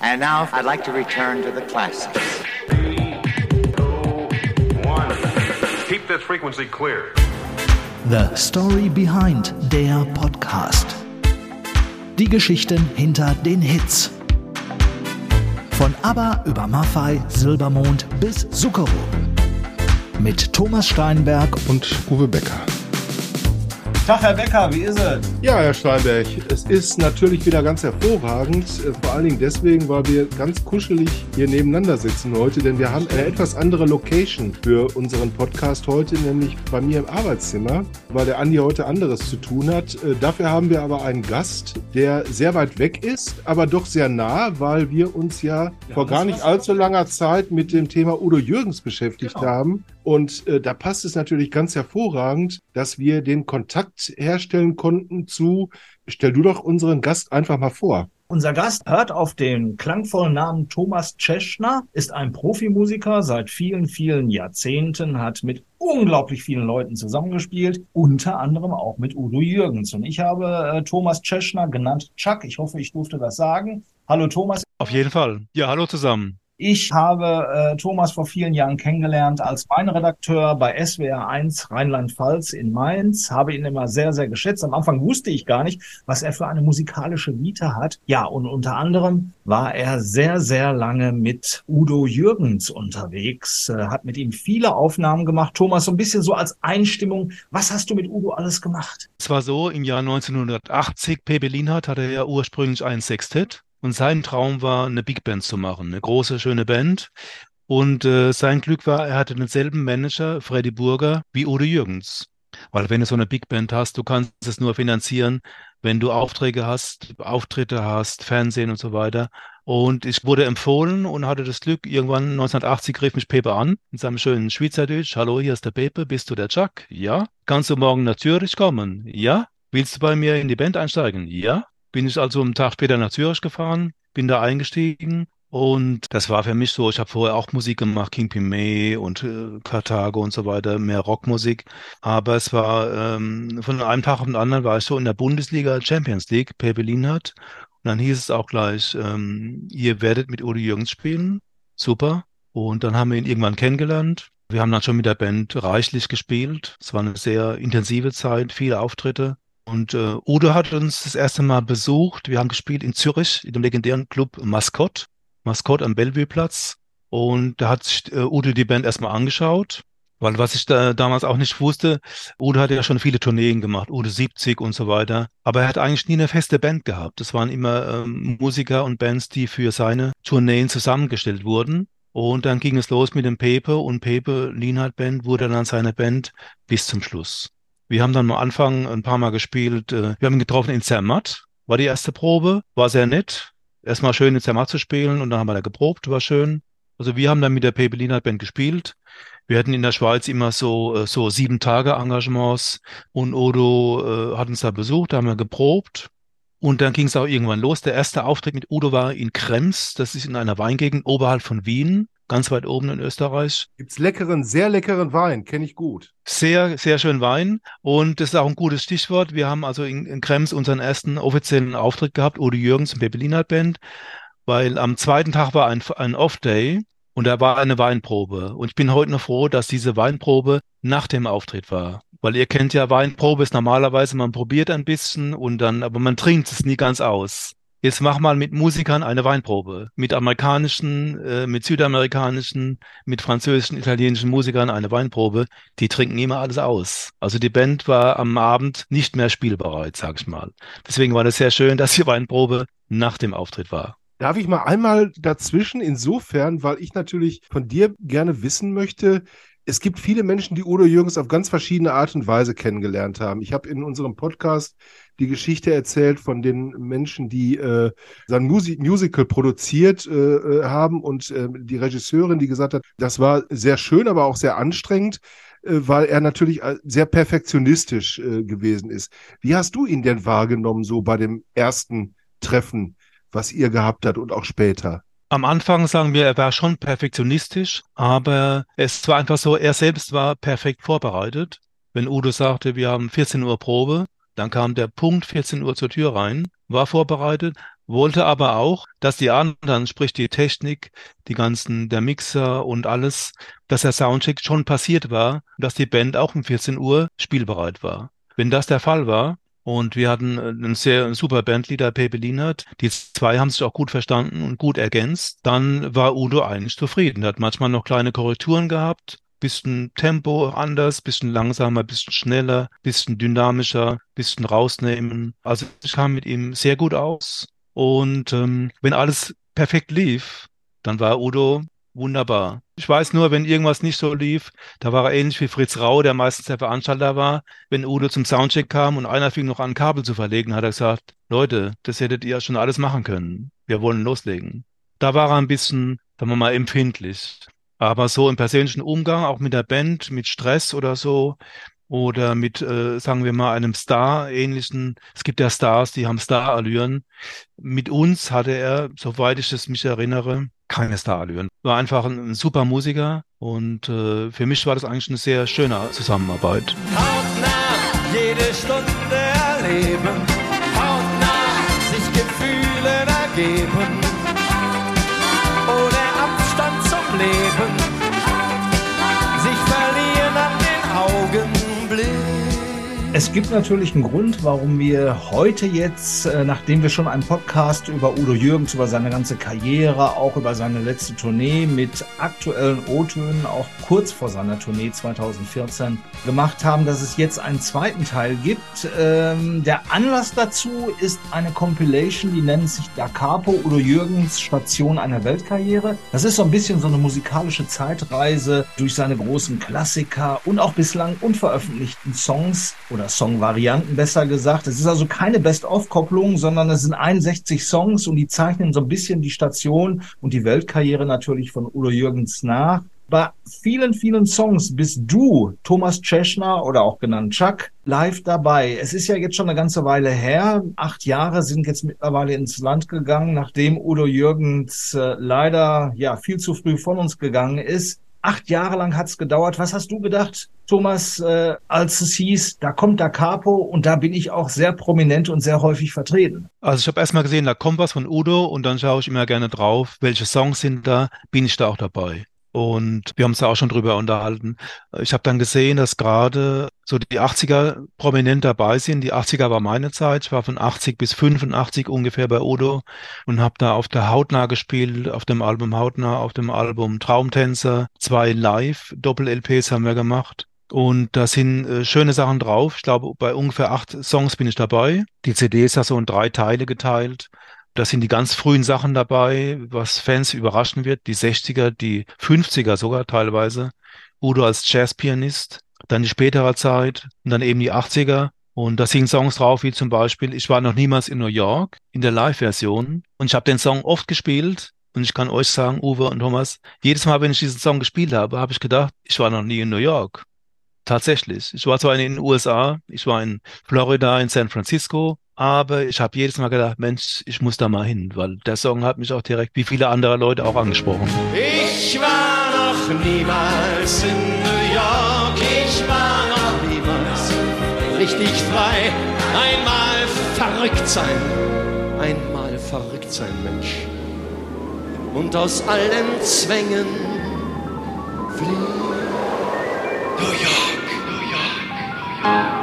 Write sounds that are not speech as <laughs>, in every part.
And now I'd like to return to the classics. Keep this frequency clear. The Story Behind der Podcast. Die Geschichten hinter den Hits. Von ABBA über Maffei, Silbermond bis Zuckerrohr. Mit Thomas Steinberg und Uwe Becker. Tag, Herr Becker, wie ist es? Ja, Herr Steinberg, es ist natürlich wieder ganz hervorragend. äh, Vor allen Dingen deswegen, weil wir ganz kuschelig hier nebeneinander sitzen heute, denn wir haben eine etwas andere Location für unseren Podcast heute, nämlich bei mir im Arbeitszimmer, weil der Andi heute anderes zu tun hat. Äh, Dafür haben wir aber einen Gast, der sehr weit weg ist, aber doch sehr nah, weil wir uns ja, vor gar nicht allzu langer Zeit mit dem Thema Udo Jürgens beschäftigt Genau. haben. Und äh, da passt es natürlich ganz hervorragend, dass wir den Kontakt herstellen konnten zu, stell du doch unseren Gast einfach mal vor. Unser Gast hört auf den klangvollen Namen Thomas Tscheschner, ist ein Profimusiker seit vielen, vielen Jahrzehnten, hat mit unglaublich vielen Leuten zusammengespielt, unter anderem auch mit Udo Jürgens. Und ich habe äh, Thomas Tscheschner genannt Chuck. Ich hoffe, ich durfte das sagen. Hallo Thomas. Auf jeden Fall. Ja, hallo zusammen. Ich habe äh, Thomas vor vielen Jahren kennengelernt als Weinredakteur bei SWR 1 Rheinland-Pfalz in Mainz, habe ihn immer sehr, sehr geschätzt. Am Anfang wusste ich gar nicht, was er für eine musikalische Vita hat. Ja, und unter anderem war er sehr, sehr lange mit Udo Jürgens unterwegs, äh, hat mit ihm viele Aufnahmen gemacht. Thomas, so ein bisschen so als Einstimmung, was hast du mit Udo alles gemacht? Es war so, im Jahr 1980, Pepe Lienhardt hatte ja ursprünglich ein Sextett und sein Traum war, eine Big Band zu machen, eine große, schöne Band. Und äh, sein Glück war, er hatte denselben Manager, Freddy Burger, wie Udo Jürgens. Weil wenn du so eine Big Band hast, du kannst es nur finanzieren, wenn du Aufträge hast, Auftritte hast, Fernsehen und so weiter. Und ich wurde empfohlen und hatte das Glück, irgendwann 1980 rief mich Pepe an, in seinem schönen Schweizerdeutsch. Hallo, hier ist der Pepe, bist du der Chuck? Ja. Kannst du morgen nach Zürich kommen? Ja. Willst du bei mir in die Band einsteigen? Ja. Bin ich also einen Tag später nach Zürich gefahren, bin da eingestiegen und das war für mich so, ich habe vorher auch Musik gemacht, King May und äh, Karthago und so weiter, mehr Rockmusik. Aber es war ähm, von einem Tag auf den anderen war ich so in der Bundesliga Champions League, Pepe Lienhardt. Und dann hieß es auch gleich, ähm, ihr werdet mit Udo Jürgens spielen. Super. Und dann haben wir ihn irgendwann kennengelernt. Wir haben dann schon mit der Band reichlich gespielt. Es war eine sehr intensive Zeit, viele Auftritte. Und äh, Udo hat uns das erste Mal besucht. Wir haben gespielt in Zürich, in dem legendären Club Mascot. Mascot am Bellevue-Platz. Und da hat sich äh, Udo die Band erstmal angeschaut. Weil was ich da damals auch nicht wusste, Udo hatte ja schon viele Tourneen gemacht, Udo 70 und so weiter. Aber er hat eigentlich nie eine feste Band gehabt. Das waren immer ähm, Musiker und Bands, die für seine Tourneen zusammengestellt wurden. Und dann ging es los mit dem Pepe und Pepe Lienhardt Band wurde dann seine Band bis zum Schluss. Wir haben dann am Anfang ein paar Mal gespielt. äh, Wir haben ihn getroffen in Zermatt, war die erste Probe, war sehr nett. Erstmal schön in Zermatt zu spielen und dann haben wir da geprobt, war schön. Also wir haben dann mit der Pepe Lienhardt Band gespielt. Wir hatten in der Schweiz immer so, äh, so sieben Tage Engagements und Udo äh, hat uns da besucht, da haben wir geprobt. Und dann ging es auch irgendwann los. Der erste Auftritt mit Udo war in Krems, das ist in einer Weingegend oberhalb von Wien, ganz weit oben in Österreich. Gibt's leckeren, sehr leckeren Wein, kenne ich gut. Sehr, sehr schön Wein. Und das ist auch ein gutes Stichwort. Wir haben also in, in Krems unseren ersten offiziellen Auftritt gehabt, Udo Jürgens und Pepe Lienhardt Band, weil am zweiten Tag war ein, ein Off-Day und da war eine Weinprobe. Und ich bin heute noch froh, dass diese Weinprobe nach dem Auftritt war. Weil ihr kennt ja, Weinprobe ist normalerweise, man probiert ein bisschen und dann, aber man trinkt es nie ganz aus. Jetzt mach mal mit Musikern eine Weinprobe. Mit amerikanischen, äh, mit südamerikanischen, mit französischen, italienischen Musikern eine Weinprobe. Die trinken immer alles aus. Also die Band war am Abend nicht mehr spielbereit, sag ich mal. Deswegen war das sehr schön, dass die Weinprobe nach dem Auftritt war. Darf ich mal einmal dazwischen, insofern, weil ich natürlich von dir gerne wissen möchte, es gibt viele Menschen, die Udo Jürgens auf ganz verschiedene Art und Weise kennengelernt haben. Ich habe in unserem Podcast die Geschichte erzählt von den Menschen, die äh, sein Musi Musical produziert äh, äh, haben und äh, die Regisseurin, die gesagt hat, das war sehr schön, aber auch sehr anstrengend, äh, weil er natürlich äh, sehr perfektionistisch äh, gewesen ist. Wie hast du ihn denn wahrgenommen, so bei dem ersten Treffen, was ihr gehabt habt und auch später? Am Anfang sagen wir, er war schon perfektionistisch, aber es war einfach so, er selbst war perfekt vorbereitet. Wenn Udo sagte, wir haben 14 Uhr Probe, dann kam der Punkt 14 Uhr zur Tür rein, war vorbereitet, wollte aber auch, dass die anderen, sprich die Technik, die ganzen, der Mixer und alles, dass der Soundcheck schon passiert war, dass die Band auch um 14 Uhr spielbereit war. Wenn das der Fall war, und wir hatten einen sehr super Bandleader, Pepe Lienert. Die zwei haben sich auch gut verstanden und gut ergänzt. Dann war Udo eigentlich zufrieden. Er hat manchmal noch kleine Korrekturen gehabt. Bisschen Tempo anders, bisschen langsamer, bisschen schneller, bisschen dynamischer, bisschen rausnehmen. Also ich kam mit ihm sehr gut aus. Und ähm, wenn alles perfekt lief, dann war Udo wunderbar. Ich weiß nur, wenn irgendwas nicht so lief, da war er ähnlich wie Fritz Rau, der meistens der Veranstalter war. Wenn Udo zum Soundcheck kam und einer fing noch an, Kabel zu verlegen, hat er gesagt, Leute, das hättet ihr schon alles machen können. Wir wollen loslegen. Da war er ein bisschen, sagen wir mal, empfindlich. Aber so im persönlichen Umgang, auch mit der Band, mit Stress oder so, oder mit, äh, sagen wir mal, einem Star-ähnlichen, es gibt ja Stars, die haben Star-Allüren. Mit uns hatte er, soweit ich es mich erinnere, keine Star-Allüren. War einfach ein, ein, super Musiker und äh, für mich war das eigentlich eine sehr schöne Zusammenarbeit. Hautnah jede Stunde erleben, hautnah sich Gefühle ergeben, ohne Abstand zum Leben, Es gibt natürlich einen Grund, warum wir heute jetzt, äh, nachdem wir schon einen Podcast über Udo Jürgens, über seine ganze Karriere, auch über seine letzte Tournee mit aktuellen O-Tönen, auch kurz vor seiner Tournee 2014 gemacht haben, dass es jetzt einen zweiten Teil gibt. Ähm, der Anlass dazu ist eine Compilation, die nennt sich Da Capo, Udo Jürgens Station einer Weltkarriere. Das ist so ein bisschen so eine musikalische Zeitreise durch seine großen Klassiker und auch bislang unveröffentlichten Songs oder Songvarianten besser gesagt. Es ist also keine Best-of-Kopplung, sondern es sind 61 Songs und die zeichnen so ein bisschen die Station und die Weltkarriere natürlich von Udo Jürgens nach. Bei vielen, vielen Songs bist du, Thomas Tschechner oder auch genannt Chuck, live dabei. Es ist ja jetzt schon eine ganze Weile her. Acht Jahre sind jetzt mittlerweile ins Land gegangen, nachdem Udo Jürgens äh, leider ja viel zu früh von uns gegangen ist. Acht Jahre lang hat's gedauert. Was hast du gedacht, Thomas, äh, als es hieß, da kommt der Capo und da bin ich auch sehr prominent und sehr häufig vertreten? Also ich habe erstmal gesehen, da kommt was von Udo und dann schaue ich immer gerne drauf, welche Songs sind da, bin ich da auch dabei. Und wir haben uns da auch schon drüber unterhalten. Ich habe dann gesehen, dass gerade so die 80er prominent dabei sind. Die 80er war meine Zeit. Ich war von 80 bis 85 ungefähr bei Udo und habe da auf der Hautnah gespielt, auf dem Album Hautnah, auf dem Album Traumtänzer. Zwei Live-Doppel-LPs haben wir gemacht. Und da sind äh, schöne Sachen drauf. Ich glaube, bei ungefähr acht Songs bin ich dabei. Die CD ist ja so in drei Teile geteilt. Da sind die ganz frühen Sachen dabei, was Fans überraschen wird. Die 60er, die 50er sogar teilweise. Udo als Jazzpianist. Dann die spätere Zeit und dann eben die 80er. Und da sind Songs drauf, wie zum Beispiel Ich war noch niemals in New York in der Live-Version. Und ich habe den Song oft gespielt. Und ich kann euch sagen, Uwe und Thomas, jedes Mal, wenn ich diesen Song gespielt habe, habe ich gedacht, ich war noch nie in New York. Tatsächlich. Ich war zwar in den USA, ich war in Florida, in San Francisco, aber ich habe jedes Mal gedacht, Mensch, ich muss da mal hin, weil der Song hat mich auch direkt, wie viele andere Leute, auch angesprochen. Ich war noch niemals in New York, ich war noch niemals richtig frei. Einmal verrückt sein, einmal verrückt sein, Mensch. Und aus allen Zwängen fliehen. New York, New York, New York.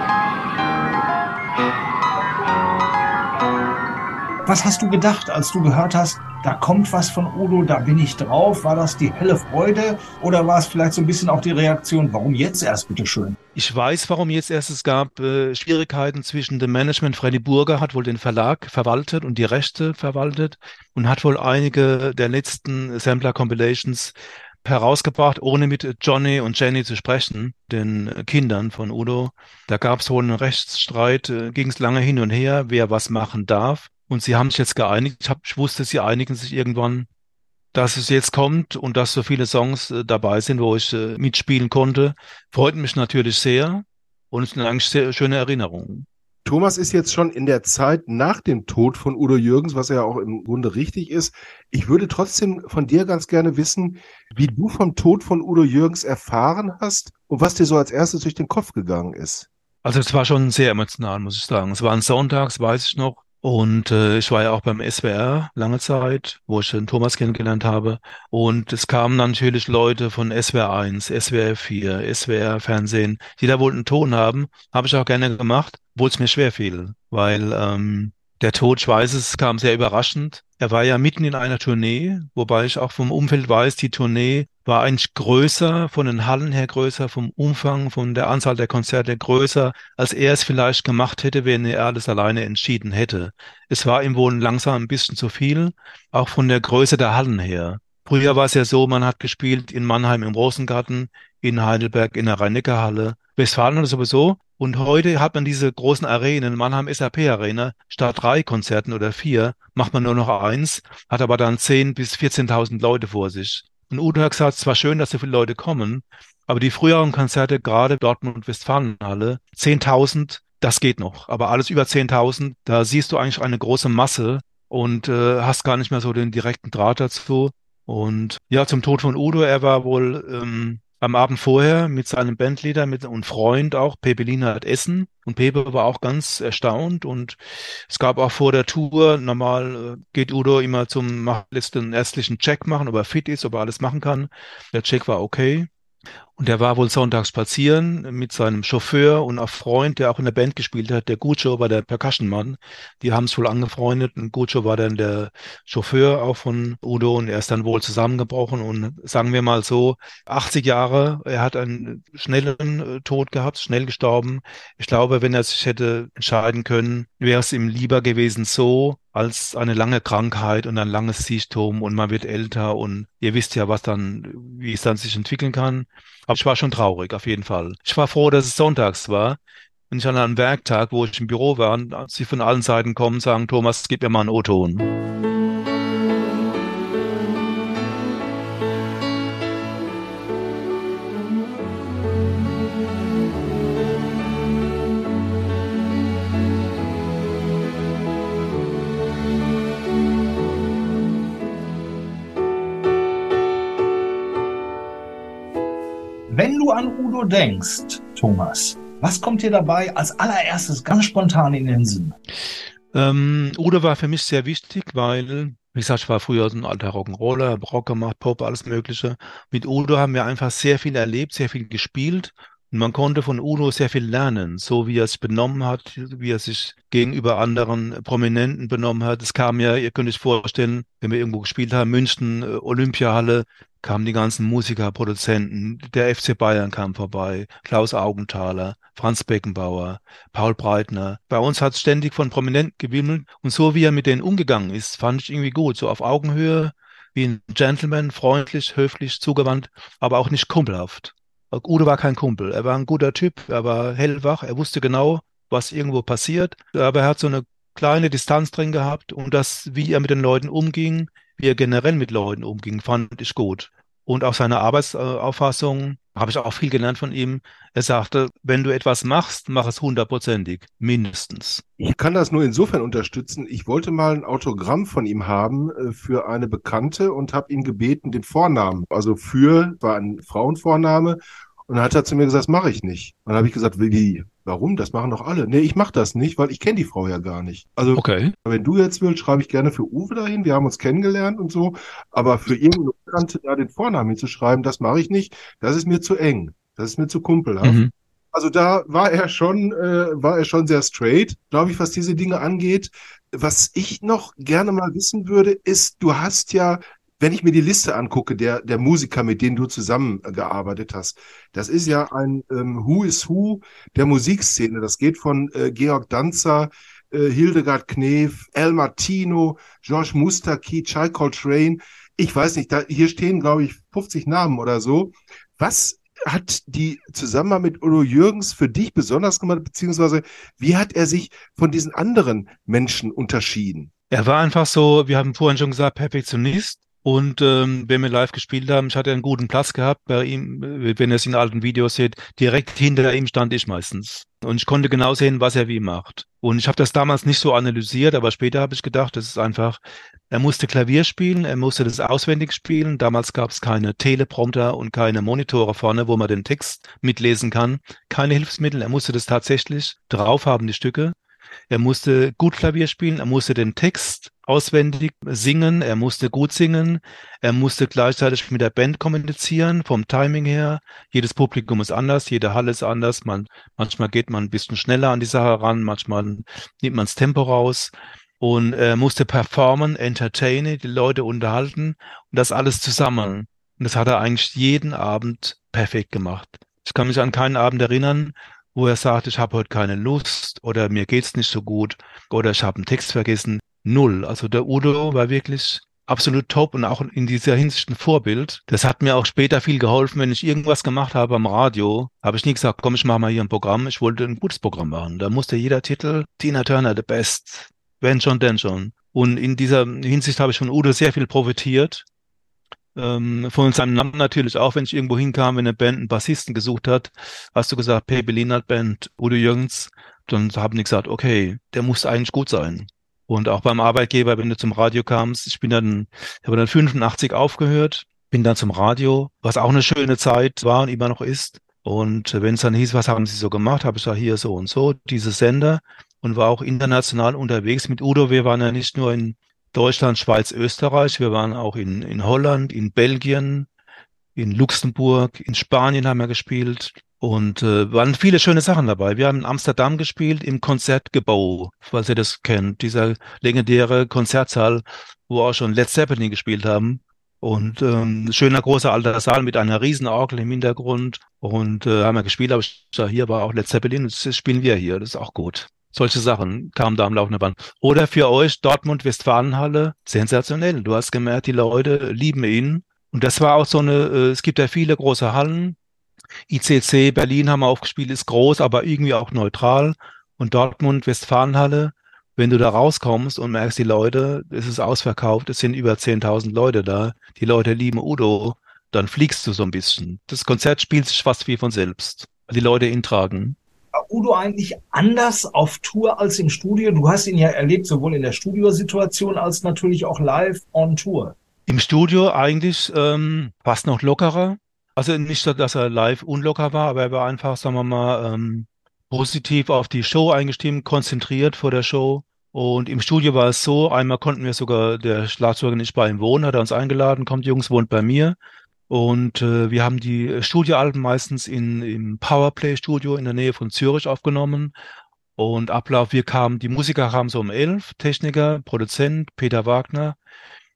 Was hast du gedacht, als du gehört hast, da kommt was von Udo, da bin ich drauf? War das die helle Freude oder war es vielleicht so ein bisschen auch die Reaktion, warum jetzt erst, bitteschön? Ich weiß, warum jetzt erst. Es gab äh, Schwierigkeiten zwischen dem Management. Freddy Burger hat wohl den Verlag verwaltet und die Rechte verwaltet und hat wohl einige der letzten Sampler Compilations herausgebracht, ohne mit Johnny und Jenny zu sprechen, den Kindern von Udo. Da gab es wohl einen Rechtsstreit, äh, ging es lange hin und her, wer was machen darf. Und sie haben sich jetzt geeinigt. Ich, hab, ich wusste, sie einigen sich irgendwann, dass es jetzt kommt und dass so viele Songs äh, dabei sind, wo ich äh, mitspielen konnte. Freut mich natürlich sehr und es sind eigentlich sehr schöne Erinnerungen. Thomas ist jetzt schon in der Zeit nach dem Tod von Udo Jürgens, was ja auch im Grunde richtig ist. Ich würde trotzdem von dir ganz gerne wissen, wie du vom Tod von Udo Jürgens erfahren hast und was dir so als erstes durch den Kopf gegangen ist. Also es war schon sehr emotional, muss ich sagen. Es war ein Sonntag, das weiß ich noch. Und äh, ich war ja auch beim SWR lange Zeit, wo ich den Thomas kennengelernt habe. Und es kamen natürlich Leute von SWR 1, SWR 4, SWR Fernsehen. Jeder wollte einen Ton haben. Habe ich auch gerne gemacht, obwohl es mir schwer fiel, weil ähm, der Tod, ich weiß es, kam sehr überraschend. Er war ja mitten in einer Tournee, wobei ich auch vom Umfeld weiß, die Tournee war eigentlich größer, von den Hallen her größer, vom Umfang, von der Anzahl der Konzerte größer, als er es vielleicht gemacht hätte, wenn er alles alleine entschieden hätte. Es war ihm wohl langsam ein bisschen zu viel, auch von der Größe der Hallen her. Früher war es ja so, man hat gespielt in Mannheim im Rosengarten, in Heidelberg in der Rhein-Neckar-Halle. Westfalen sowieso und heute hat man diese großen Arenen, Mannheim SAP Arena, statt drei Konzerten oder vier, macht man nur noch eins, hat aber dann 10 bis 14.000 Leute vor sich. Und Udo hat gesagt, zwar schön, dass so viele Leute kommen, aber die früheren Konzerte, gerade Dortmund Westfalenhalle, 10.000, das geht noch. Aber alles über 10.000, da siehst du eigentlich eine große Masse und äh, hast gar nicht mehr so den direkten Draht dazu. Und ja, zum Tod von Udo, er war wohl ähm, am Abend vorher mit seinem Bandleader mit, und Freund auch, Pepe Lienhardt, essen. Und Pepe war auch ganz erstaunt. Und es gab auch vor der Tour, normal äh, geht Udo immer zum, lässt den ärztlichen Check machen, ob er fit ist, ob er alles machen kann. Der Check war okay. Und er war wohl sonntags spazieren mit seinem Chauffeur und einem Freund, der auch in der Band gespielt hat. Der Guccio war der Percussion-Mann. Die haben es wohl angefreundet und Guccio war dann der Chauffeur auch von Udo und er ist dann wohl zusammengebrochen und sagen wir mal so, 80 Jahre, er hat einen schnellen äh, Tod gehabt, schnell gestorben. Ich glaube, wenn er sich hätte entscheiden können, wäre es ihm lieber gewesen so, als eine lange Krankheit und ein langes Siechtum und man wird älter und ihr wisst ja, was dann, wie es dann sich entwickeln kann. Aber ich war schon traurig, auf jeden Fall. Ich war froh, dass es sonntags war und ich an einem Werktag, wo ich im Büro war, und sie von allen Seiten kommen, sagen, Thomas, gib mir mal einen O-Ton. Wenn du an Udo denkst, Thomas, was kommt dir dabei als allererstes ganz spontan in den Sinn? Ähm, Udo war für mich sehr wichtig, weil, wie gesagt, ich war früher so ein alter Rock'n'Roller, Rock gemacht, Pop, alles Mögliche. Mit Udo haben wir einfach sehr viel erlebt, sehr viel gespielt. Und man konnte von Udo sehr viel lernen, so wie er sich benommen hat, wie er sich gegenüber anderen Prominenten benommen hat. Es kam ja, ihr könnt euch vorstellen, wenn wir irgendwo gespielt haben, München, äh, Olympiahalle, kamen die ganzen Musiker, Produzenten, der FC Bayern kam vorbei, Klaus Augenthaler, Franz Beckenbauer, Paul Breitner. Bei uns hat es ständig von Prominenten gewimmelt und so wie er mit denen umgegangen ist, fand ich irgendwie gut, so auf Augenhöhe, wie ein Gentleman, freundlich, höflich, zugewandt, aber auch nicht kumpelhaft. Udo war kein Kumpel, er war ein guter Typ, er war hellwach, er wusste genau, was irgendwo passiert, aber er hat so eine kleine Distanz drin gehabt und das, wie er mit den Leuten umging, wie er generell mit Leuten umging, fand ich gut. Und auch seine Arbeitsauffassung habe ich auch viel gelernt von ihm. Er sagte, wenn du etwas machst, mach es hundertprozentig, mindestens. Ich kann das nur insofern unterstützen. Ich wollte mal ein Autogramm von ihm haben äh, für eine Bekannte und habe ihn gebeten, den Vornamen, also für war ein Frauenvorname und dann hat er zu mir gesagt, das mache ich nicht. Und dann habe ich gesagt, wie, warum? Das machen doch alle. Nee, ich mache das nicht, weil ich kenne die Frau ja gar nicht. Also, okay. wenn du jetzt willst, schreibe ich gerne für Uwe dahin. Wir haben uns kennengelernt und so. Aber für irgendeine Bekannte da den Vornamen hinzuschreiben, das mache ich nicht. Das ist mir zu eng. Das ist mir zu kumpelhaft. Mhm. Also da war er schon, äh, war er schon sehr straight, glaube ich, was diese Dinge angeht. Was ich noch gerne mal wissen würde, ist, du hast ja wenn ich mir die Liste angucke, der, der Musiker, mit denen du zusammengearbeitet hast, das ist ja ein ähm, Who is Who der Musikszene. Das geht von äh, Georg Danzer, äh, Hildegard Knef, El Martino, George Mustaki, Chai Coltrane. Ich weiß nicht, da, hier stehen, glaube ich, 50 Namen oder so. Was hat die Zusammenarbeit mit Udo Jürgens für dich besonders gemacht, beziehungsweise wie hat er sich von diesen anderen Menschen unterschieden? Er war einfach so, wir haben vorhin schon gesagt, Perfektionist. Und ähm, wenn wir live gespielt haben, ich hatte einen guten Platz gehabt bei ihm, wenn ihr es in alten Videos seht, direkt hinter ihm stand ich meistens. Und ich konnte genau sehen, was er wie macht. Und ich habe das damals nicht so analysiert, aber später habe ich gedacht, das ist einfach, er musste Klavier spielen, er musste das auswendig spielen. Damals gab es keine Teleprompter und keine Monitore vorne, wo man den Text mitlesen kann. Keine Hilfsmittel, er musste das tatsächlich drauf haben, die Stücke. Er musste gut Klavier spielen, er musste den Text auswendig singen, er musste gut singen, er musste gleichzeitig mit der Band kommunizieren, vom Timing her. Jedes Publikum ist anders, jede Halle ist anders. Man, manchmal geht man ein bisschen schneller an die Sache ran, manchmal nimmt man das Tempo raus und er musste performen, entertainen, die Leute unterhalten und das alles zusammen. Und das hat er eigentlich jeden Abend perfekt gemacht. Ich kann mich an keinen Abend erinnern, wo er sagt, ich habe heute keine Lust oder mir geht's nicht so gut oder ich habe einen Text vergessen. Null. Also der Udo war wirklich absolut top und auch in dieser Hinsicht ein Vorbild. Das hat mir auch später viel geholfen, wenn ich irgendwas gemacht habe am Radio, habe ich nie gesagt, komm, ich mache mal hier ein Programm. Ich wollte ein gutes Programm machen. Da musste jeder Titel Tina Turner the best. Wenn schon, denn schon. Und in dieser Hinsicht habe ich von Udo sehr viel profitiert. Ähm, von seinem Namen natürlich auch, wenn ich irgendwo hinkam, wenn eine Band einen Bassisten gesucht hat, hast du gesagt, P. Berlinert Band, Udo Jürgens, dann haben die gesagt, okay, der muss eigentlich gut sein. Und auch beim Arbeitgeber, wenn du zum Radio kamst, ich bin dann, habe dann 85 aufgehört, bin dann zum Radio, was auch eine schöne Zeit war und immer noch ist. Und wenn es dann hieß, was haben Sie so gemacht, habe ich gesagt, hier so und so, diese Sender und war auch international unterwegs mit Udo. Wir waren ja nicht nur in Deutschland, Schweiz, Österreich. Wir waren auch in, in Holland, in Belgien, in Luxemburg, in Spanien haben wir gespielt und äh, waren viele schöne Sachen dabei. Wir haben in Amsterdam gespielt im Konzertgebau, falls ihr das kennt, dieser legendäre Konzertsaal, wo auch schon Led Zeppelin gespielt haben. Und ähm, schöner großer alter Saal mit einer riesen Orgel im Hintergrund. Und äh, haben wir gespielt, aber ich sag, hier war auch Led Zeppelin, das spielen wir hier, das ist auch gut solche Sachen kamen da am laufenden Band. Oder für euch Dortmund Westfalenhalle, sensationell. Du hast gemerkt, die Leute lieben ihn. Und das war auch so eine, äh, es gibt ja viele große Hallen. ICC Berlin haben wir aufgespielt, ist groß, aber irgendwie auch neutral. Und Dortmund Westfalenhalle, wenn du da rauskommst und merkst, die Leute, es ist ausverkauft, es sind über 10.000 Leute da, die Leute lieben Udo, dann fliegst du so ein bisschen. Das Konzert spielt sich fast wie von selbst. Die Leute ihn tragen. Udo eigentlich anders auf Tour als im Studio? Du hast ihn ja erlebt, sowohl in der Studiosituation als natürlich auch live on Tour. Im Studio eigentlich ähm, fast noch lockerer. Also nicht, dass er live unlocker war, aber er war einfach, sagen wir mal, ähm, positiv auf die Show eingestimmt, konzentriert vor der Show. Und im Studio war es so, einmal konnten wir sogar, der Schlagzeuger nicht bei ihm wohnen, hat er uns eingeladen, kommt Jungs, wohnt bei mir. Und äh, wir haben die Studioalben meistens in, im Powerplay-Studio in der Nähe von Zürich aufgenommen. Und Ablauf, wir kamen, die Musiker kamen so um elf, Techniker, Produzent, Peter Wagner,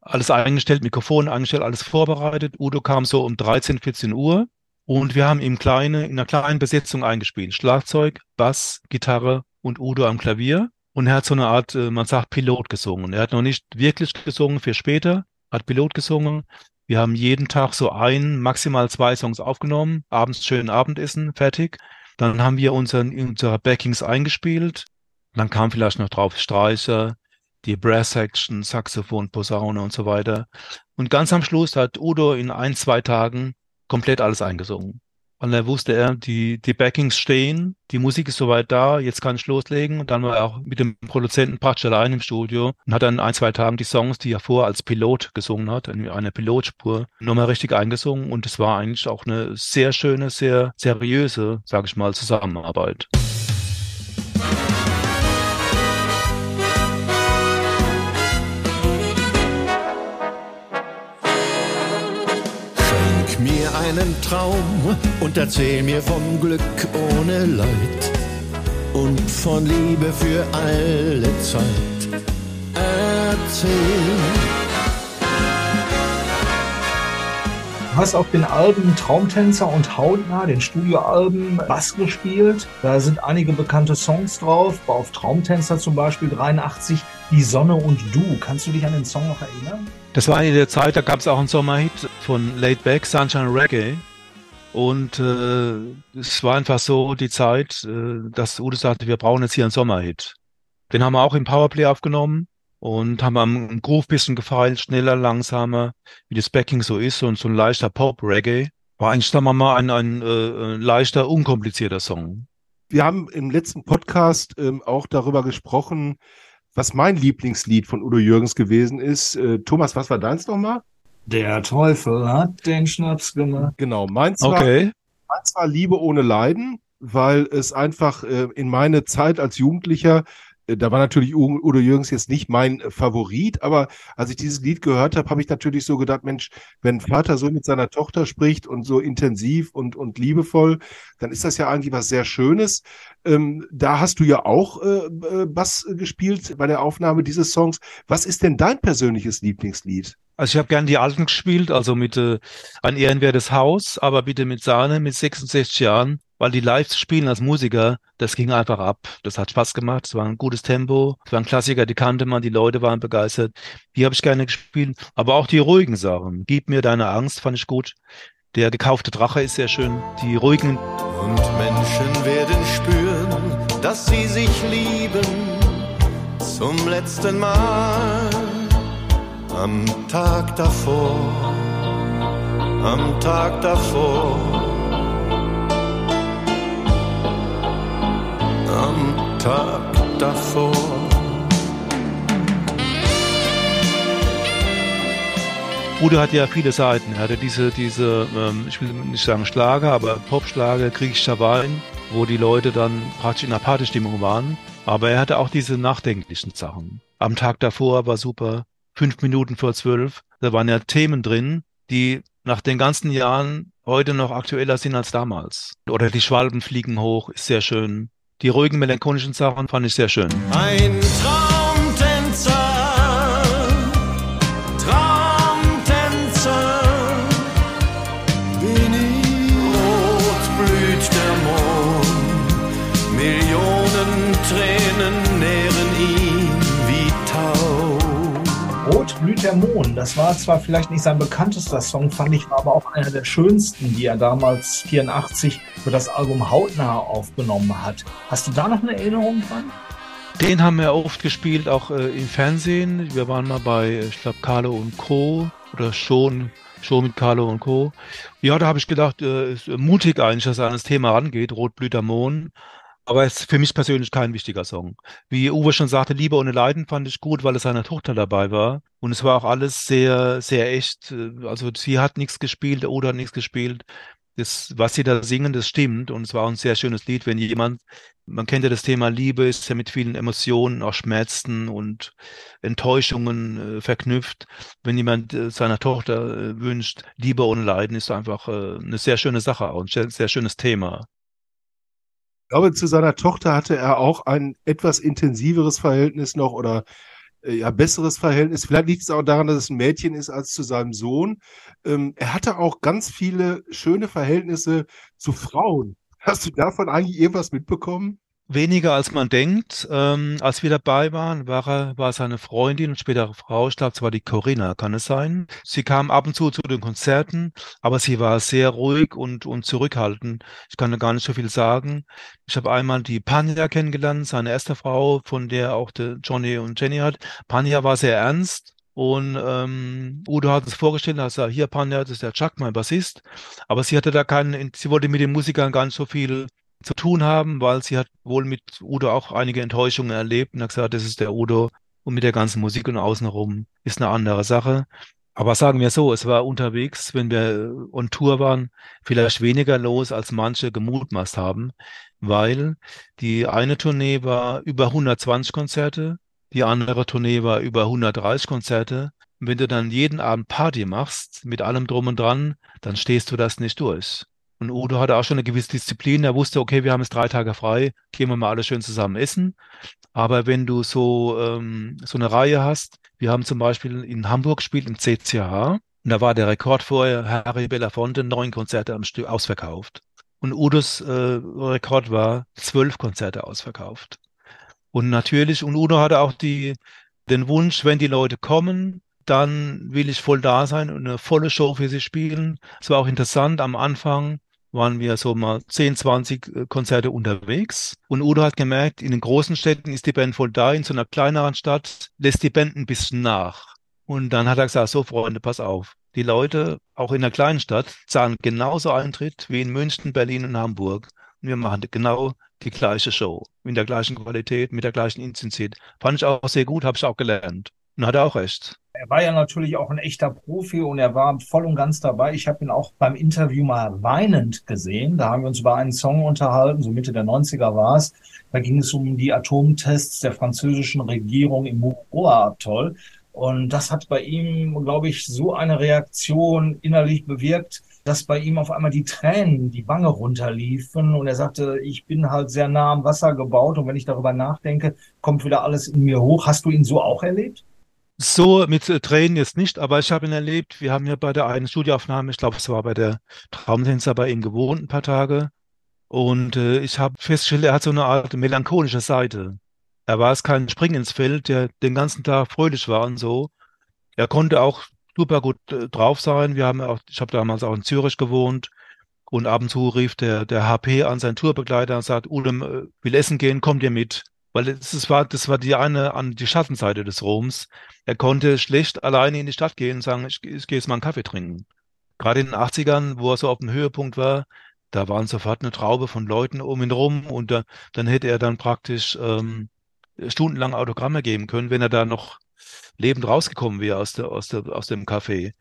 alles eingestellt, Mikrofon eingestellt, alles vorbereitet. Udo kam so um 13, 14 Uhr. Und wir haben ihm kleine, in einer kleinen Besetzung eingespielt. Schlagzeug, Bass, Gitarre und Udo am Klavier. Und er hat so eine Art, äh, man sagt, Pilot gesungen. Er hat noch nicht wirklich gesungen für später, hat Pilot gesungen. Wir haben jeden Tag so ein, maximal zwei Songs aufgenommen, abends schön Abendessen, fertig. Dann haben wir unseren, unsere Backings eingespielt. Dann kam vielleicht noch drauf Streicher, die Brass Section, Saxophon, Posaune und so weiter. Und ganz am Schluss hat Udo in ein, zwei Tagen komplett alles eingesungen. Und dann wusste er, die, die Backings stehen, die Musik ist soweit da, jetzt kann ich loslegen. Und dann war er auch mit dem Produzenten praktisch allein im Studio und hat dann ein, zwei Tagen die Songs, die er vorher als Pilot gesungen hat, eine Pilotspur, nochmal richtig eingesungen. Und es war eigentlich auch eine sehr schöne, sehr seriöse, sage ich mal, Zusammenarbeit. Mir einen Traum und erzähl mir vom Glück ohne Leid und von Liebe für alle Zeit. Erzähl. Du hast auf den Alben Traumtänzer und Hautnah, den Studioalben, Bass gespielt. Da sind einige bekannte Songs drauf. Auf Traumtänzer zum Beispiel 83, Die Sonne und Du. Kannst du dich an den Song noch erinnern? Das war eine der Zeit, da gab es auch einen Sommerhit von Laid Back, Sunshine Reggae. Und äh, es war einfach so die Zeit, äh, dass Udo sagte, wir brauchen jetzt hier einen Sommerhit. Den haben wir auch im Powerplay aufgenommen und haben am Groove bisschen gefeilt, schneller, langsamer, wie das Backing so ist und so ein leichter Pop-Reggae. War eigentlich, sagen wir mal, ein, ein, äh, ein leichter, unkomplizierter Song. Wir haben im letzten Podcast ähm, auch darüber gesprochen, was mein Lieblingslied von Udo Jürgens gewesen ist. Äh, Thomas, was war deins nochmal? Der Teufel hat den Schnaps gemacht. Genau, meins war, Okay. meins war Liebe ohne Leiden, weil es einfach äh, in meine Zeit als Jugendlicher Äh, Da war natürlich Udo Jürgens jetzt nicht mein äh, Favorit, aber als ich dieses Lied gehört habe, habe ich natürlich so gedacht, Mensch, wenn Vater so mit seiner Tochter spricht und so intensiv und, und liebevoll, dann ist das ja eigentlich was sehr Schönes. Ähm, da hast du ja auch äh, äh, Bass gespielt bei der Aufnahme dieses Songs. Was ist denn dein persönliches Lieblingslied? Also ich habe gern die alten gespielt, also mit äh, ein ehrenwertes Haus, aber bitte mit Sahne mit 66 Jahren, weil die live zu spielen als Musiker, das ging einfach ab. Das hat Spaß gemacht, es war ein gutes Tempo, es war ein Klassiker, die kannte man, die Leute waren begeistert. Die habe ich gerne gespielt, aber auch die ruhigen Sachen. Gib mir deine Angst, fand ich gut. Der gekaufte Drache ist sehr schön. Die ruhigen Und Menschen werden spüren, dass sie sich lieben zum letzten Mal. Am Tag davor, am Tag davor, am Tag davor. Udo hat ja viele Seiten. Er hatte diese, diese, ähm, ich will nicht sagen Schlager, aber Popschlager, griechischer Wein, wo die Leute dann praktisch in einer Partystimmung waren. Aber er hatte auch diese nachdenklichen Sachen. Am Tag davor war super. Fünf Minuten vor zwölf. Da waren ja Themen drin, die nach den ganzen Jahren heute noch aktueller sind als damals. Oder die Schwalben fliegen hoch, ist sehr schön. Die ruhigen, melancholischen Sachen fand ich sehr schön. Ein blüht der Mond. Das war zwar vielleicht nicht sein bekanntester Song, fand ich, war aber auch einer der schönsten, die er damals 84 für das Album Hautnah aufgenommen hat. Hast du da noch eine Erinnerung dran? Den haben wir oft gespielt, auch äh, im Fernsehen. Wir waren mal bei, ich glaube, Carlo und Co. oder schon, schon mit Carlo und Co. Ja, da habe ich gedacht, äh, mutig eigentlich, dass er an das Thema rangeht, Rotblüter Mond. Aber es ist für mich persönlich kein wichtiger Song. Wie Uwe schon sagte, Liebe ohne Leiden fand ich gut, weil es seine Tochter dabei war. Und es war auch alles sehr, sehr echt. Also sie hat nichts gespielt, der Udo hat nichts gespielt. Das, was sie da singen, das stimmt. Und es war auch ein sehr schönes Lied, wenn jemand, man kennt ja das Thema Liebe, ist ja mit vielen Emotionen, auch Schmerzen und Enttäuschungen äh, verknüpft. Wenn jemand äh, seiner Tochter äh, wünscht, Liebe ohne Leiden, ist einfach äh, eine sehr schöne Sache, auch ein sehr, sehr schönes Thema. Ich glaube, zu seiner Tochter hatte er auch ein etwas intensiveres Verhältnis noch oder äh, ja, besseres Verhältnis. Vielleicht liegt es auch daran, dass es ein Mädchen ist als zu seinem Sohn. Ähm, er hatte auch ganz viele schöne Verhältnisse zu Frauen. Hast du davon eigentlich irgendwas mitbekommen? Weniger als man denkt. Ähm, als wir dabei waren, war er, war seine Freundin und spätere Frau, ich glaube, es war die Corinna, kann es sein. Sie kam ab und zu zu den Konzerten, aber sie war sehr ruhig und, und zurückhaltend. Ich kann da gar nicht so viel sagen. Ich habe einmal die Panja kennengelernt, seine erste Frau, von der auch der Johnny und Jenny hat. Panja war sehr ernst. Und ähm, Udo hat es vorgestellt, er hat gesagt, hier Panja, das ist der Chuck, mein Bassist. Aber sie hatte da keinen, sie wollte mit den Musikern gar nicht so viel zu tun haben, weil sie hat wohl mit Udo auch einige Enttäuschungen erlebt und hat gesagt, das ist der Udo und mit der ganzen Musik und außenrum ist eine andere Sache. Aber sagen wir so, es war unterwegs, wenn wir on Tour waren, vielleicht weniger los, als manche gemutmaßt haben, weil die eine Tournee war über 120 Konzerte, die andere Tournee war über 130 Konzerte. Und wenn du dann jeden Abend Party machst, mit allem drum und dran, dann stehst du das nicht durch. Und Udo hatte auch schon eine gewisse Disziplin. Er wusste, okay, wir haben jetzt drei Tage frei, gehen wir mal alle schön zusammen essen. Aber wenn du so, ähm, so eine Reihe hast, wir haben zum Beispiel in Hamburg gespielt im CCH und da war der Rekord vorher, Harry Belafonte, neun Konzerte am Stück ausverkauft. Und Udos äh, Rekord war zwölf Konzerte ausverkauft. Und natürlich, und Udo hatte auch die, den Wunsch, wenn die Leute kommen, dann will ich voll da sein und eine volle Show für sie spielen. Es war auch interessant, am Anfang waren wir so mal 10, 20 äh, Konzerte unterwegs. Und Udo hat gemerkt, in den großen Städten ist die Band voll da, in so einer kleineren Stadt lässt die Band ein bisschen nach. Und dann hat er gesagt, so Freunde, pass auf. Die Leute, auch in einer kleinen Stadt, zahlen genauso Eintritt wie in München, Berlin und Hamburg. Und wir machen genau die gleiche Show, in der gleichen Qualität, mit der gleichen Intensität. Fand ich auch sehr gut, habe ich auch gelernt. Und hat er auch recht. Er war ja natürlich auch ein echter Profi und er war voll und ganz dabei. Ich habe ihn auch beim Interview mal weinend gesehen. Da haben wir uns über einen Song unterhalten, so Mitte der 90er war es. Da ging es um die Atomtests der französischen Regierung im Mururoa-Atoll. Und das hat bei ihm, glaube ich, so eine Reaktion innerlich bewirkt, dass bei ihm auf einmal die Tränen die Wange runterliefen und er sagte, ich bin halt sehr nah am Wasser gebaut und wenn ich darüber nachdenke, kommt wieder alles in mir hoch. Hast du ihn so auch erlebt? So mit äh, Tränen jetzt nicht, aber ich habe ihn erlebt. Wir haben ja bei der einen Studioaufnahme, ich glaube, es war bei der Traumtänzer bei ihm gewohnt ein paar Tage. Und äh, ich habe festgestellt, er hat so eine Art melancholische Seite. Er war es kein Spring ins Feld, der den ganzen Tag fröhlich war und so. Er konnte auch super gut äh, drauf sein. Wir haben auch, ich habe damals auch in Zürich gewohnt und ab und zu rief der, der HP an seinen Tourbegleiter und sagt, Ulem, äh, will essen gehen, kommt ihr mit? Weil das, das war, das war die eine an die Schattenseite des Roms. Er konnte schlecht alleine in die Stadt gehen und sagen, ich, ich gehe jetzt mal einen Kaffee trinken. Gerade in den 80ern, wo er so auf dem Höhepunkt war, da waren sofort eine Traube von Leuten um ihn rum und da, dann hätte er dann praktisch ähm, stundenlang Autogramme geben können, wenn er da noch lebend rausgekommen wäre aus, der, aus, der, aus dem Café.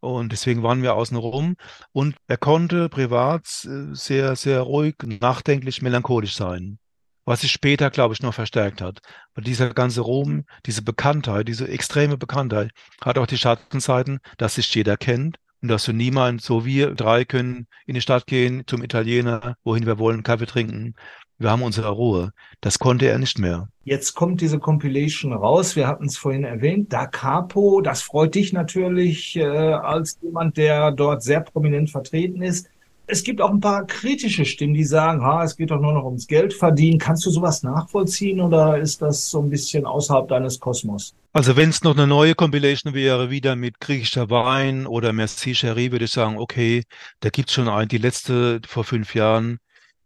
Und deswegen waren wir außen rum. Und er konnte privat äh, sehr, sehr ruhig, nachdenklich, melancholisch sein was sich später, glaube ich, noch verstärkt hat. Weil dieser ganze Ruhm, diese Bekanntheit, diese extreme Bekanntheit, hat auch die Schattenseiten, dass sich jeder kennt und dass du niemand, so wir drei können in die Stadt gehen, zum Italiener, wohin wir wollen, Kaffee trinken. Wir haben unsere Ruhe. Das konnte er nicht mehr. Jetzt kommt diese Compilation raus. Wir hatten es vorhin erwähnt. Da Capo, das freut dich natürlich äh, als jemand, der dort sehr prominent vertreten ist es gibt auch ein paar kritische Stimmen, die sagen, ha, es geht doch nur noch ums Geld verdienen. Kannst du sowas nachvollziehen oder ist das so ein bisschen außerhalb deines Kosmos? Also wenn es noch eine neue Compilation wäre, wieder mit griechischer Wein oder Merci Cherie, würde ich sagen, okay, da gibt's schon einen, die letzte vor fünf Jahren,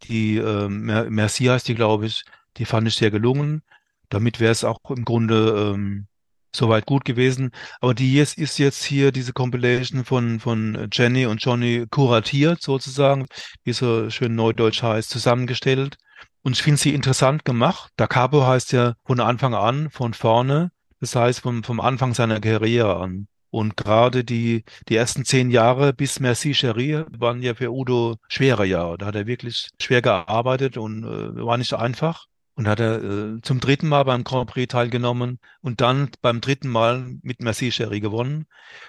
die äh, Merci heißt die, glaube ich, die fand ich sehr gelungen. Damit wäre es auch im Grunde ähm, soweit gut gewesen. Aber die jetzt ist jetzt hier diese Compilation von, von Jenny und Johnny kuratiert sozusagen, wie so schön neudeutsch heißt, zusammengestellt. Und ich finde sie interessant gemacht. Da Capo heißt ja von Anfang an, von vorne. Das heißt vom, vom Anfang seiner Karriere an. Und gerade die, die ersten zehn Jahre bis Merci Cherie waren ja für Udo schwere Jahre. Da hat er wirklich schwer gearbeitet und äh, war nicht einfach und hat er äh, zum dritten Mal beim Grand Prix teilgenommen und dann beim dritten Mal mit Merci Cherie gewonnen.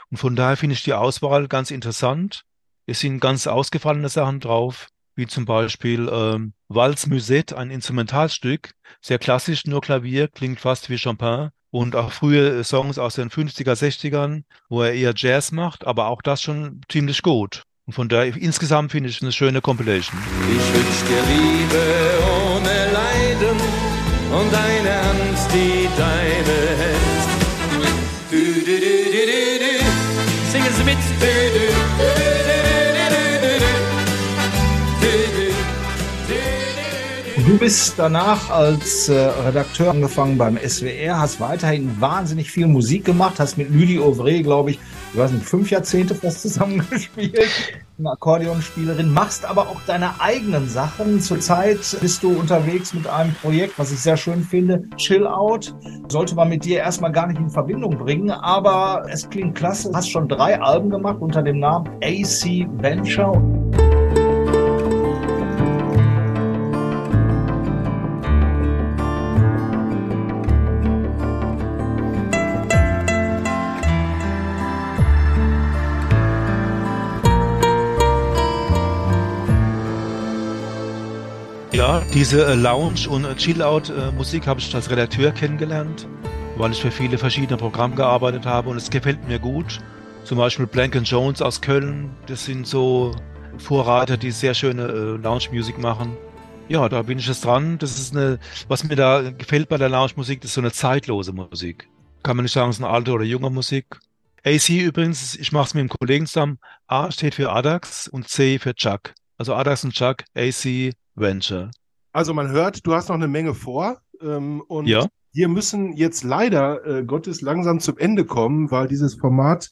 Und von daher finde ich die Auswahl ganz interessant. Es sind ganz ausgefallene Sachen drauf, wie zum Beispiel ähm, Walz Musette, ein Instrumentalstück, sehr klassisch, nur Klavier, klingt fast wie Chopin. Und auch frühe Songs aus den 50er, 60ern, wo er eher Jazz macht, aber auch das schon ziemlich gut. Und von daher, insgesamt finde ich eine schöne Compilation. Ich wünsch dir Liebe ohne und eine Hand, die deine hält. Du, du, du, du, du, du. Singen Sie mit. Du, du, Du bist danach als äh, Redakteur angefangen beim SWR, hast weiterhin wahnsinnig viel Musik gemacht, hast mit Lydie Auvray, glaube ich, weiß nicht, fünf Jahrzehnte fast zusammengespielt, <laughs> eine Akkordeonspielerin, machst aber auch deine eigenen Sachen. Zurzeit bist du unterwegs mit einem Projekt, was ich sehr schön finde, Chill Out. Sollte man mit dir erstmal gar nicht in Verbindung bringen, aber es klingt klasse. Du hast schon drei Alben gemacht unter dem Namen AC Venture. Diese äh, Lounge- und äh, Chill-Out-Musik habe ich als Redakteur kennengelernt, weil ich für viele verschiedene Programme gearbeitet habe und es gefällt mir gut. Zum Beispiel Blank Jones aus Köln, das sind so Vorreiter, die sehr schöne äh, Lounge-Musik machen. Ja, da bin ich jetzt dran. Das ist eine, was mir da gefällt bei der Lounge-Musik, das ist so eine zeitlose Musik. Kann man nicht sagen, es ist eine alte oder junge Musik. AC übrigens, ich mache es mit dem Kollegen zusammen. A steht für Adax und C für Chuck. Also Adax und Chuck, AC Venture. Also man hört, du hast noch eine Menge vor. Ähm, und ja. wir müssen jetzt leider äh, Gottes langsam zum Ende kommen, weil dieses Format,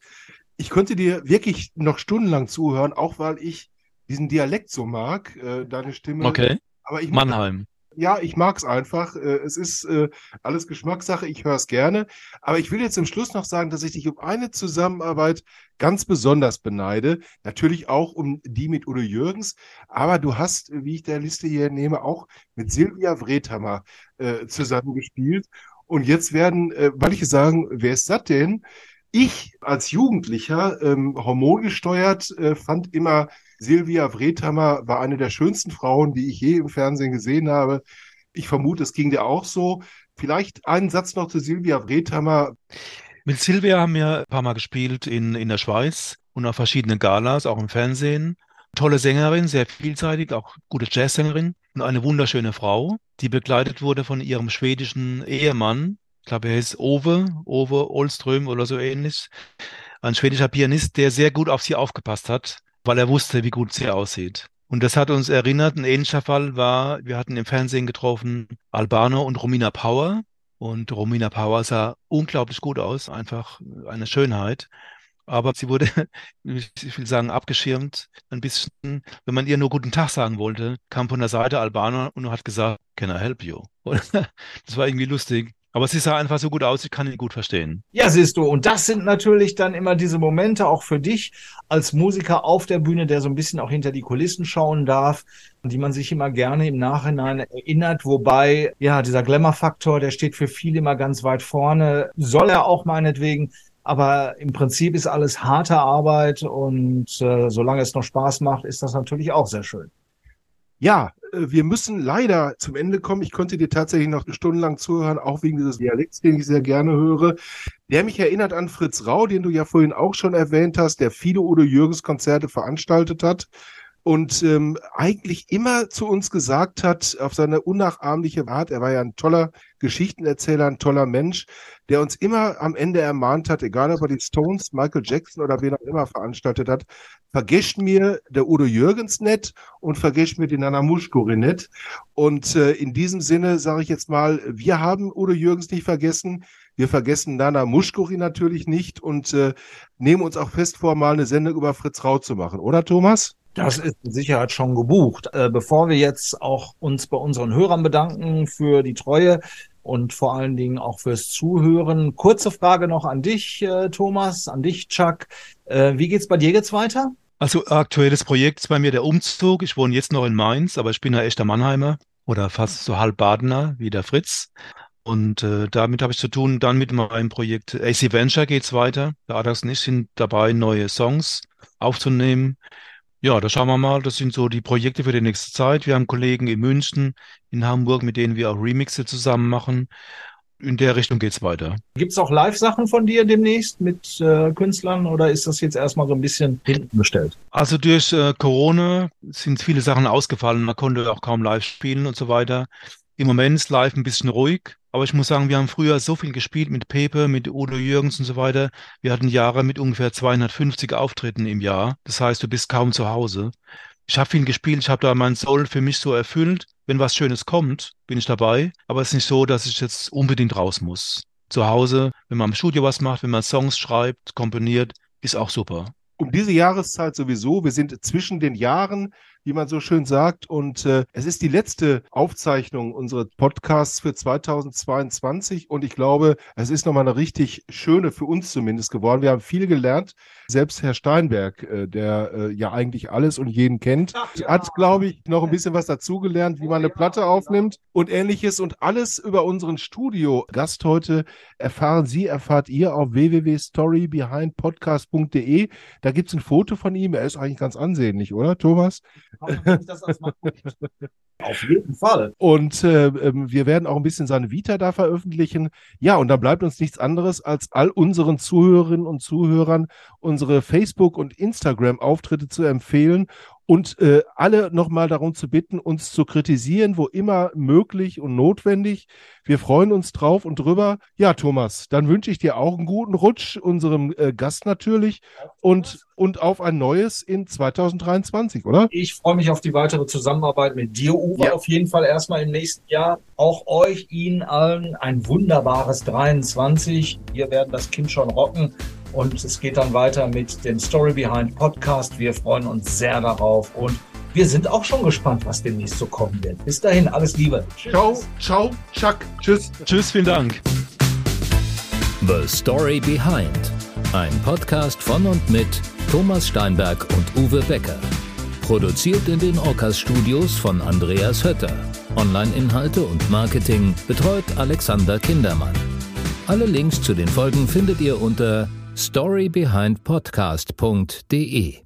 ich könnte dir wirklich noch stundenlang zuhören, auch weil ich diesen Dialekt so mag, äh, deine Stimme. Okay. Aber ich Mannheim. Ja, ich mag's einfach. Äh, Es ist äh, alles Geschmackssache. Ich höre es gerne. Aber ich will jetzt zum Schluss noch sagen, dass ich dich um eine Zusammenarbeit ganz besonders beneide. Natürlich auch um die mit Udo Jürgens. Aber du hast, wie ich der Liste hier nehme, auch mit Silvia Wrethammer äh, zusammengespielt. Und jetzt werden manche sagen, wer ist das denn? Ich als Jugendlicher, ähm, hormongesteuert, äh, fand immer Silvia Wrethammer war eine der schönsten Frauen, die ich je im Fernsehen gesehen habe. Ich vermute, es ging dir auch so. Vielleicht einen Satz noch zu Silvia Wrethammer. Mit Silvia haben wir ein paar Mal gespielt in, in der Schweiz und auf verschiedenen Galas, auch im Fernsehen. Tolle Sängerin, sehr vielseitig, auch gute Jazzsängerin und eine wunderschöne Frau, die begleitet wurde von ihrem schwedischen Ehemann. Ich glaube, er ist Ove, Ove Olström oder so ähnlich. Ein schwedischer Pianist, der sehr gut auf sie aufgepasst hat, weil er wusste, wie gut sie aussieht. Und das hat uns erinnert, ein ähnlicher Fall war, wir hatten im Fernsehen getroffen Albano und Romina Power. Und Romina Power sah unglaublich gut aus, einfach eine Schönheit. Aber sie wurde, <laughs> ich will sagen, abgeschirmt. Ein bisschen, wenn man ihr nur guten Tag sagen wollte, kam von der Seite Albano und hat gesagt, can I help you? <laughs> Das war irgendwie lustig. Aber sie sah einfach so gut aus, ich kann ihn gut verstehen. Ja, siehst du, und das sind natürlich dann immer diese Momente auch für dich als Musiker auf der Bühne, der so ein bisschen auch hinter die Kulissen schauen darf, die man sich immer gerne im Nachhinein erinnert. Wobei, ja, dieser Glamour-Faktor, der steht für viele immer ganz weit vorne, soll er auch meinetwegen. Aber im Prinzip ist alles harte Arbeit und äh, solange es noch Spaß macht, ist das natürlich auch sehr schön. Ja, äh, wir müssen leider zum Ende kommen. Ich konnte dir tatsächlich noch stundenlang zuhören, auch wegen dieses Dialekts, den ich sehr gerne höre. Der mich erinnert an Fritz Rau, den du ja vorhin auch schon erwähnt hast, der viele Udo Jürgens Konzerte veranstaltet hat und ähm, eigentlich immer zu uns gesagt hat, auf seine unnachahmliche Art, er war ja ein toller Geschichtenerzähler, ein toller Mensch, der uns immer am Ende ermahnt hat, egal ob er die Stones, Michael Jackson oder wen auch immer veranstaltet hat, vergesst mir der Udo Jürgens nicht und vergesst mir den Nana Muschkori nicht. Und äh, in diesem Sinne sage ich jetzt mal, wir haben Udo Jürgens nicht vergessen. Wir vergessen Nana Muschkori natürlich nicht und äh, nehmen uns auch fest vor, mal eine Sendung über Fritz Rau zu machen, oder Thomas? Das ist mit Sicherheit schon gebucht. Äh, bevor wir jetzt auch uns bei unseren Hörern bedanken für die Treue und vor allen Dingen auch fürs Zuhören. Kurze Frage noch an dich, äh, Thomas, an dich, Chuck. Äh, wie geht's bei dir jetzt weiter? Also aktuelles Projekt ist bei mir der Umzug. Ich wohne jetzt noch in Mainz, aber ich bin ja echter Mannheimer oder fast so halb Badener wie der Fritz. Und äh, damit habe ich zu tun. Dann mit meinem Projekt AC Venture geht's weiter. Adax und ich sind dabei, neue Songs aufzunehmen. Ja, da schauen wir mal. Das sind so die Projekte für die nächste Zeit. Wir haben Kollegen in München, in Hamburg, mit denen wir auch Remixe zusammen machen. In der Richtung geht's weiter. Gibt's auch Live-Sachen von dir demnächst mit äh, Künstlern oder ist das jetzt erstmal so ein bisschen hinten bestellt? Also durch äh, Corona sind viele Sachen ausgefallen. Man konnte auch kaum live spielen und so weiter. Im Moment ist live ein bisschen ruhig, aber ich muss sagen, wir haben früher so viel gespielt mit Pepe, mit Udo Jürgens und so weiter. Wir hatten Jahre mit ungefähr 250 Auftritten im Jahr. Das heißt, du bist kaum zu Hause. Ich habe viel gespielt, ich habe da mein Soul für mich so erfüllt. Wenn was Schönes kommt, bin ich dabei. Aber es ist nicht so, dass ich jetzt unbedingt raus muss. Zu Hause, wenn man im Studio was macht, wenn man Songs schreibt, komponiert, ist auch super. Um diese Jahreszeit sowieso. Wir sind zwischen den Jahren, wie man so schön sagt. Und äh, es ist die letzte Aufzeichnung unseres Podcasts für 2022. Und ich glaube, es ist nochmal eine richtig schöne, für uns zumindest geworden. Wir haben viel gelernt. Selbst Herr Steinberg, äh, der äh, ja eigentlich alles und jeden kennt, hat, glaube ich, noch ein bisschen was dazugelernt, wie man eine Platte aufnimmt und ähnliches. Und alles über unseren Studio-Gast heute erfahren Sie, erfahrt ihr auf www.storybehindpodcast.de. Da gibt es ein Foto von ihm. Er ist eigentlich ganz ansehnlich, oder, Thomas? <laughs> Auf jeden Fall. Und äh, ähm, wir werden auch ein bisschen seine Vita da veröffentlichen. Ja, und dann bleibt uns nichts anderes, als all unseren Zuhörerinnen und Zuhörern unsere Facebook- und Instagram-Auftritte zu empfehlen und äh, alle nochmal darum zu bitten, uns zu kritisieren, wo immer möglich und notwendig. Wir freuen uns drauf und drüber. Ja, Thomas, dann wünsche ich dir auch einen guten Rutsch, unserem äh, Gast natürlich, und, und auf ein neues in 2023, oder? Ich freue mich auf die weitere Zusammenarbeit mit dir, Uwe, Ja. auf jeden Fall erstmal im nächsten Jahr. Auch euch, Ihnen allen ein wunderbares 23. Wir werden das Kind schon rocken. Und es geht dann weiter mit dem Story Behind Podcast. Wir freuen uns sehr darauf und Wir sind auch schon gespannt, was demnächst so kommen wird. Bis dahin, alles Liebe. Ciao, ciao, Chuck. Tschüss. Tschüss, vielen Dank. The Story Behind. Ein Podcast von und mit Thomas Steinberg und Uwe Becker. Produziert in den Orcas Studios von Andreas Hötter. Online-Inhalte und Marketing betreut Alexander Kindermann. Alle Links zu den Folgen findet ihr unter storybehindpodcast.de.